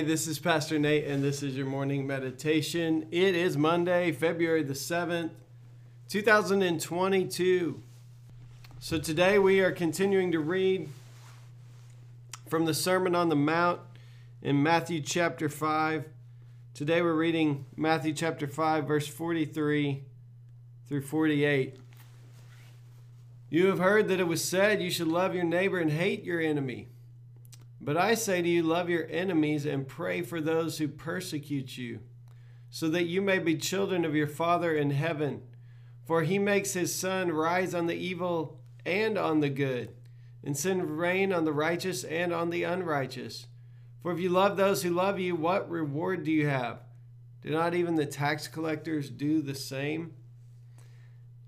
Hey, this is Pastor Nate, and this is your morning meditation. It is Monday, February the 7th, 2022. So today we are continuing to read from the Sermon on the Mount in Matthew chapter 5. Today we're reading Matthew chapter 5, verse 43 through 48. You have heard that it was said, You should love your neighbor and hate your enemy. But I say to you, love your enemies and pray for those who persecute you, so that you may be children of your Father in heaven. For he makes his sun rise on the evil and on the good, and send rain on the righteous and on the unrighteous. For if you love those who love you, what reward do you have? Do not even the tax collectors do the same?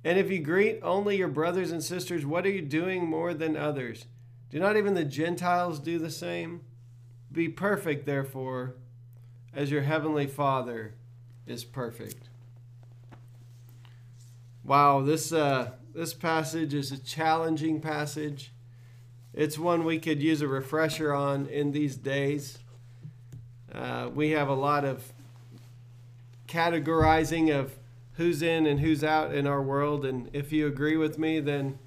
And if you greet only your brothers and sisters, what are you doing more than others? Do not even the Gentiles do the same? Be perfect, therefore, as your heavenly Father is perfect. Wow, this uh, this passage is a challenging passage. It's one we could use a refresher on in these days. Uh, we have a lot of categorizing of who's in and who's out in our world, and if you agree with me, then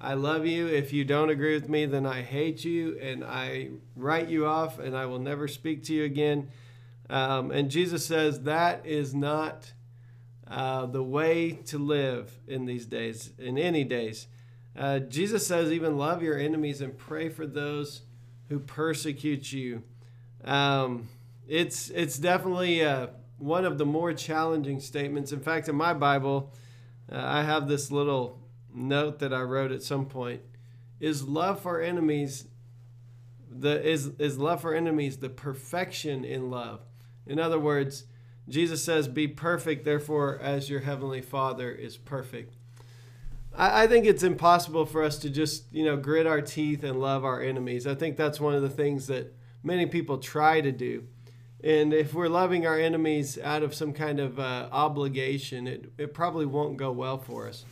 I love you. If you don't agree with me, then I hate you and I write you off and I will never speak to you again. Um, and Jesus says that is not uh, the way to live in these days, in any days. Uh, Jesus says, even love your enemies and pray for those who persecute you. Um, it's it's definitely uh, one of the more challenging statements. In fact, in my Bible, uh, I have this little note that I wrote at some point is love for enemies the is is love for enemies the perfection in love? In other words jesus says be perfect therefore as your heavenly father is perfect. I, I think it's impossible for us to just you know grit our teeth and love our enemies. I think that's one of the things that many people try to do. And if we're loving our enemies out of some kind of uh, obligation it, it probably won't go well for us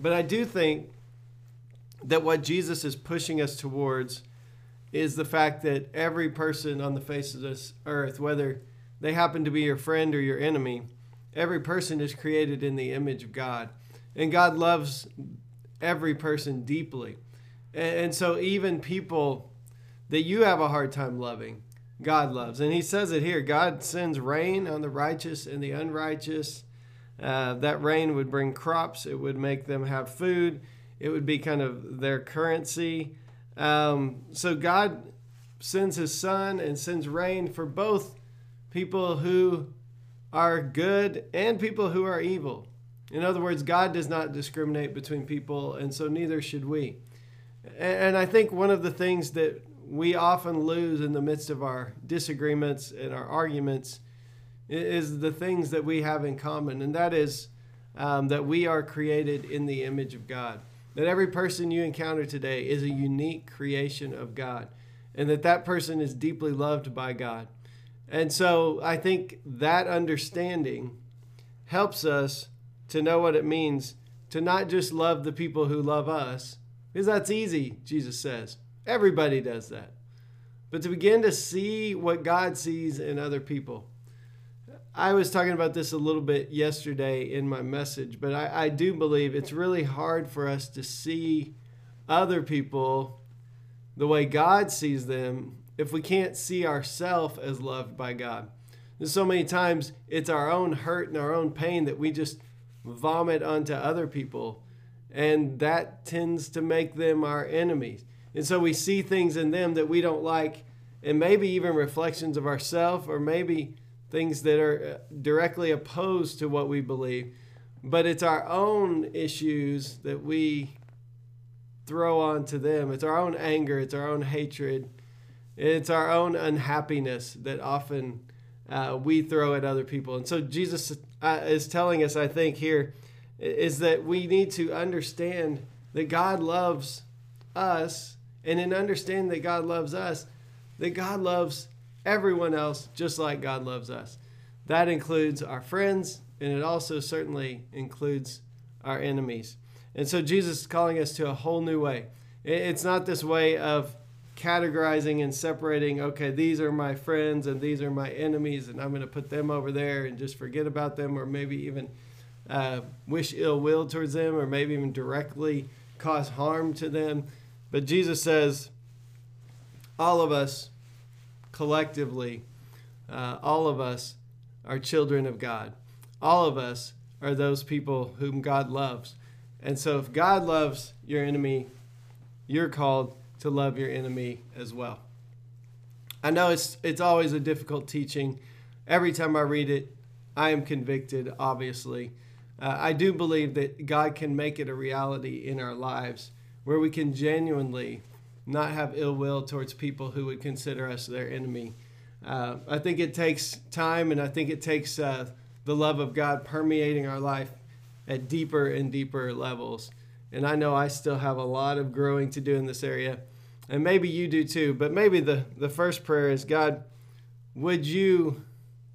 but I do think that what Jesus is pushing us towards is the fact that every person on the face of this earth, whether they happen to be your friend or your enemy, every person is created in the image of God. And God loves every person deeply. And so, even people that you have a hard time loving, God loves. And He says it here God sends rain on the righteous and the unrighteous. Uh, that rain would bring crops, it would make them have food, it would be kind of their currency. Um, so God sends his sun and sends rain for both people who are good and people who are evil. In other words, God does not discriminate between people, and so neither should we. And I think one of the things that we often lose in the midst of our disagreements and our arguments is the things that we have in common, and that is um, that we are created in the image of God. That every person you encounter today is a unique creation of God, and that that person is deeply loved by God. And so I think that understanding helps us to know what it means to not just love the people who love us, because that's easy, Jesus says. Everybody does that. But to begin to see what God sees in other people I was talking about this a little bit yesterday in my message, but I, I do believe it's really hard for us to see other people the way God sees them if we can't see ourselves as loved by God. There's so many times it's our own hurt and our own pain that we just vomit onto other people, and that tends to make them our enemies. And so we see things in them that we don't like, and maybe even reflections of ourselves, or maybe things that are uh, directly opposed to what we believe, but it's our own issues that we throw onto them. It's our own anger, it's our own hatred, it's our own unhappiness that often uh, we throw at other people. And so Jesus uh, is telling us, I think, here is that we need to understand that God loves us, and in understanding that God loves us, that God loves everyone else just like God loves us. That includes our friends, and it also certainly includes our enemies. And so Jesus is calling us to a whole new way. It's not this way of categorizing and separating, okay, these are my friends and these are my enemies, and I'm going to put them over there and just forget about them, or maybe even uh, wish ill will towards them, or maybe even directly cause harm to them. But Jesus says, all of us collectively, uh, all of us are children of God. All of us are those people whom God loves. And so if God loves your enemy, you're called to love your enemy as well. I know it's it's always a difficult teaching. Every time I read it, I am convicted, obviously. Uh, I do believe that God can make it a reality in our lives where we can genuinely not have ill will towards people who would consider us their enemy. Uh, I think it takes time and I think it takes uh, the love of God permeating our life at deeper and deeper levels. And I know I still have a lot of growing to do in this area and maybe you do too. But maybe the, the first prayer is God, would you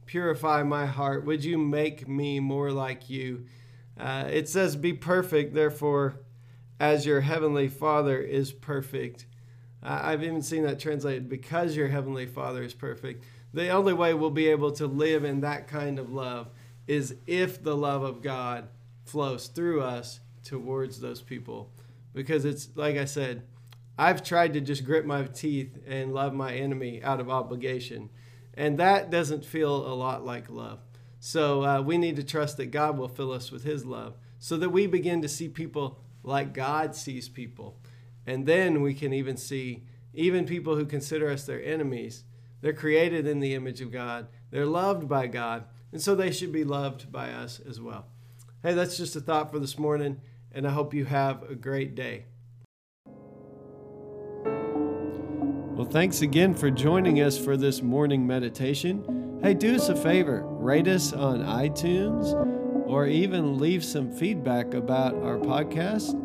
purify my heart? Would you make me more like you? Uh, it says, Be perfect, therefore, as your heavenly Father is perfect. I've even seen that translated, because your heavenly Father is perfect. The only way we'll be able to live in that kind of love is if the love of God flows through us towards those people. Because it's, like I said, I've tried to just grit my teeth and love my enemy out of obligation. And that doesn't feel a lot like love. So uh, we need to trust that God will fill us with His love so that we begin to see people like God sees people. And then we can even see even people who consider us their enemies. They're created in the image of God, they're loved by God, and so they should be loved by us as well. Hey, that's just a thought for this morning, and I hope you have a great day. Well, thanks again for joining us for this morning meditation. Hey, do us a favor rate us on iTunes or even leave some feedback about our podcast